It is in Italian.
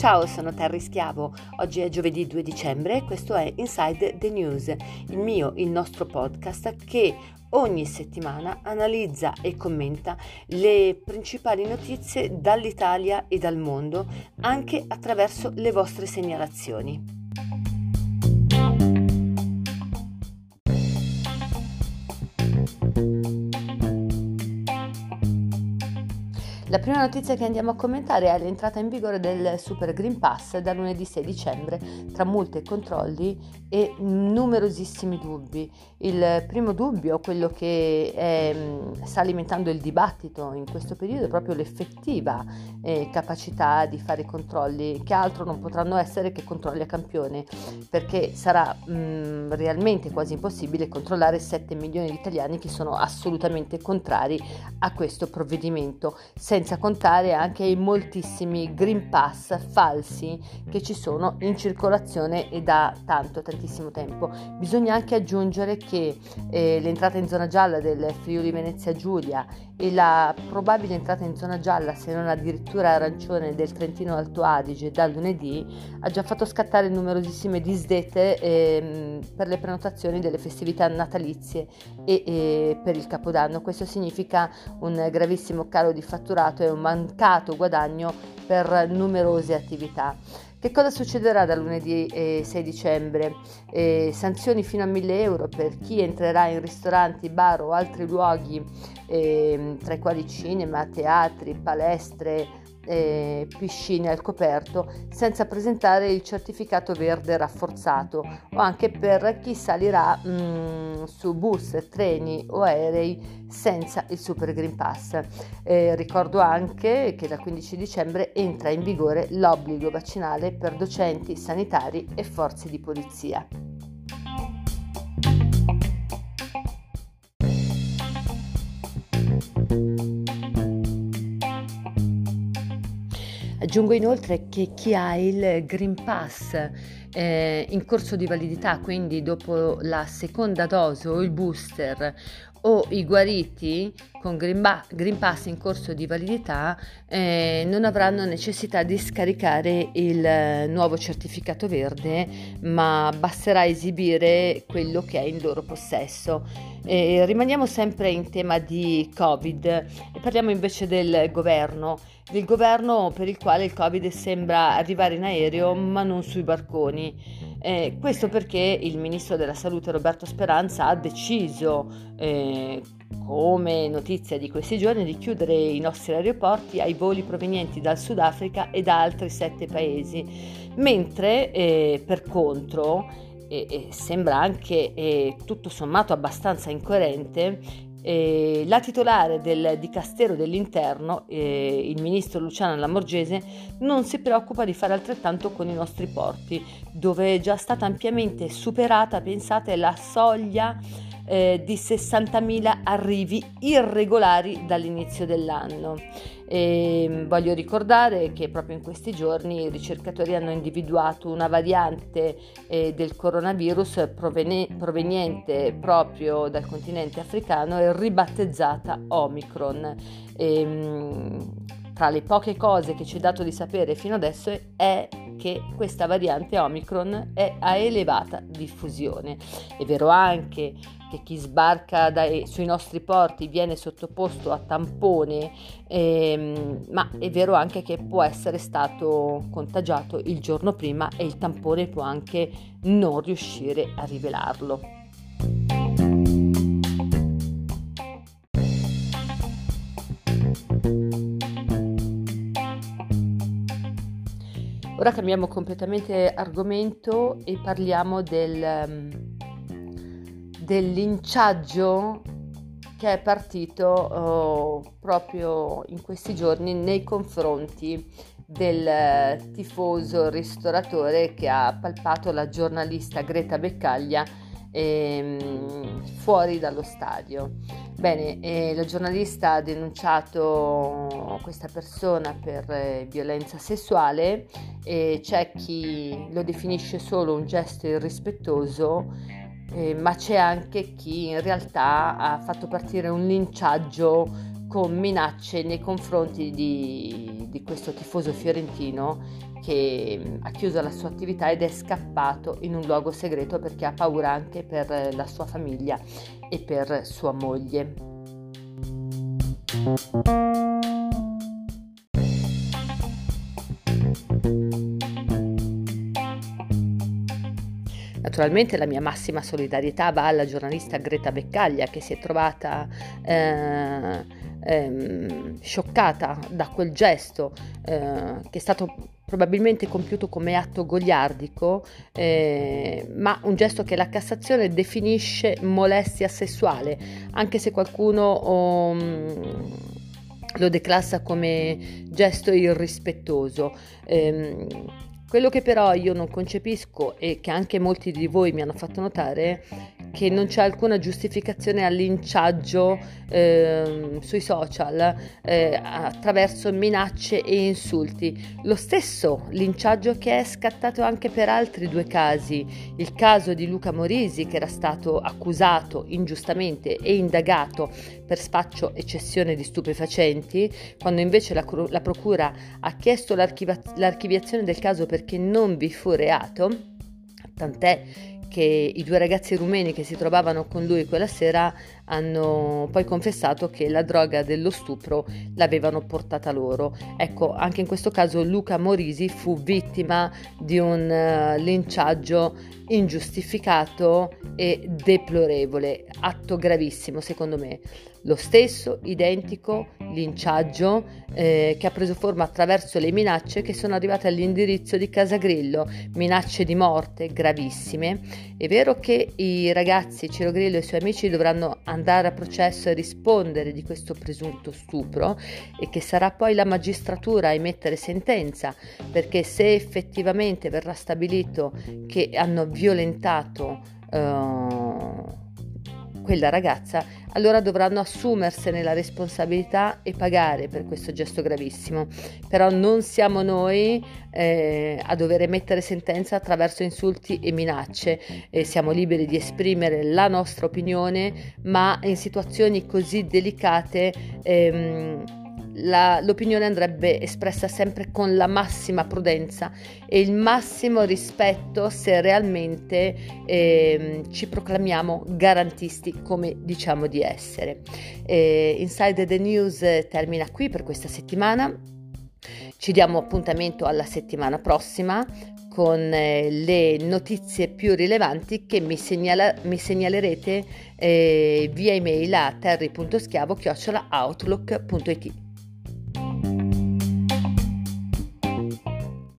Ciao, sono Terry Schiavo. Oggi è giovedì 2 dicembre e questo è Inside the News, il mio, il nostro podcast che ogni settimana analizza e commenta le principali notizie dall'Italia e dal mondo anche attraverso le vostre segnalazioni. La prima notizia che andiamo a commentare è l'entrata in vigore del Super Green Pass da lunedì 6 dicembre, tra multe e controlli e numerosissimi dubbi. Il primo dubbio, quello che è, mm, sta alimentando il dibattito in questo periodo, è proprio l'effettiva eh, capacità di fare controlli, che altro non potranno essere che controlli a campione, perché sarà mh, mm, realmente quasi impossibile controllare 7 milioni di italiani che sono assolutamente contrari a questo provvedimento senza contare anche i moltissimi Green Pass falsi che ci sono in circolazione e da tanto, tantissimo tempo. Bisogna anche aggiungere che eh, l'entrata in zona gialla del Friuli Venezia Giulia e la probabile entrata in zona gialla, se non addirittura arancione, del Trentino Alto Adige da lunedì ha già fatto scattare numerosissime disdette eh, per le prenotazioni delle festività natalizie e, e per il Capodanno. Questo significa un gravissimo calo di fatturato è un mancato guadagno per numerose attività. Che cosa succederà da lunedì 6 dicembre? Eh, sanzioni fino a 1000 euro per chi entrerà in ristoranti, bar o altri luoghi, eh, tra i quali cinema, teatri, palestre, eh, piscine al coperto senza presentare il certificato verde rafforzato o anche per chi salirà mh, mm, su bus, treni o aerei senza il Super Green Pass. Eh, ricordo anche che dal 15 dicembre entra in vigore l'obbligo vaccinale per docenti, sanitari e forze di polizia. Aggiungo inoltre che chi ha il Green Pass eh, in corso di validità, quindi dopo la seconda dose o il booster o i guariti con Green, ba- Green Pass in corso di validità eh, non avranno necessità di scaricare il nuovo certificato verde, ma basterà esibire quello che è in loro possesso. Eh, rimaniamo sempre in tema di Covid e parliamo invece del governo, del governo per il quale il Covid sembra arrivare in aereo ma non sui barconi. Eh, questo perché il ministro della salute Roberto Speranza ha deciso, eh, come notizia di questi giorni, di chiudere i nostri aeroporti ai voli provenienti dal Sudafrica e da altri sette paesi, mentre eh, per contro e, e sembra anche eh, tutto sommato abbastanza incoerente eh, la titolare del Dicastero dell'Interno, eh, il ministro Luciano Lamorgese, non si preoccupa di fare altrettanto con i nostri porti, dove è già stata ampiamente superata, pensate, la soglia eh, di 60.000 arrivi irregolari dall'inizio dell'anno. E ehm, voglio ricordare che proprio in questi giorni i ricercatori hanno individuato una variante eh, del coronavirus proveni- proveniente proprio dal continente africano e ribattezzata Omicron. E, ehm, tra le poche cose che ci è dato di sapere fino adesso è che questa variante Omicron è a elevata diffusione. È vero anche che chi sbarca dai, sui nostri porti viene sottoposto a tampone, ehm, ma è vero anche che può essere stato contagiato il giorno prima e il tampone può anche non riuscire a rivelarlo. Ora cambiamo completamente argomento e parliamo del, um, del linciaggio che è partito oh, proprio in questi giorni nei confronti del tifoso ristoratore che ha palpato la giornalista Greta Beccaglia ehm, fuori dallo stadio. Bene, eh, la giornalista ha denunciato questa persona per eh, violenza sessuale e c'è chi lo definisce solo un gesto irrispettoso, eh, ma c'è anche chi in realtà ha fatto partire un linciaggio con minacce nei confronti di, di questo tifoso fiorentino che ha chiuso la sua attività ed è scappato in un luogo segreto perché ha paura anche per la sua famiglia e per sua moglie. Naturalmente la mia massima solidarietà va alla giornalista Greta Beccaglia che si è trovata eh, eh, scioccata da quel gesto eh, che è stato probabilmente compiuto come atto goliardico, eh, ma un gesto che la Cassazione definisce molestia sessuale, anche se qualcuno um, lo declassa come gesto irrispettoso. Eh, quello che però io non concepisco e che anche molti di voi mi hanno fatto notare che non c'è alcuna giustificazione al linciaggio eh, sui social eh, attraverso minacce e insulti. Lo stesso linciaggio che è scattato anche per altri due casi, il caso di Luca Morisi che era stato accusato ingiustamente e indagato per spaccio e cessione di stupefacenti, quando invece la, la Procura ha chiesto l'archiviazione del caso perché non vi fu reato, tant'è che i due ragazzi rumeni che si trovavano con lui quella sera hanno poi confessato che la droga dello stupro l'avevano portata loro. Ecco, anche in questo caso Luca Morisi fu vittima di un uh, linciaggio ingiustificato e deplorevole, atto gravissimo secondo me. Lo stesso identico linciaggio eh, che ha preso forma attraverso le minacce che sono arrivate all'indirizzo di Casagrillo, minacce di morte gravissime. È vero che i ragazzi Ciro Grillo e i suoi amici dovranno andare a processo e rispondere di questo presunto stupro e che sarà poi la magistratura a emettere sentenza, perché se effettivamente verrà stabilito che hanno violentato uh, quella ragazza, allora dovranno assumersene la responsabilità e pagare per questo gesto gravissimo. Però non siamo noi eh, a dover emettere sentenza attraverso insulti e minacce. Eh, siamo liberi di esprimere la nostra opinione, ma in situazioni così delicate ehm, la, l'opinione andrebbe espressa sempre con la massima prudenza e il massimo rispetto se realmente eh, ci proclamiamo garantisti come diciamo di essere. Eh, Inside the News termina qui per questa settimana. Ci diamo appuntamento alla settimana prossima con eh, le notizie più rilevanti che mi, segnala, mi segnalerete eh, via email a terry.schiavo-outlook.it.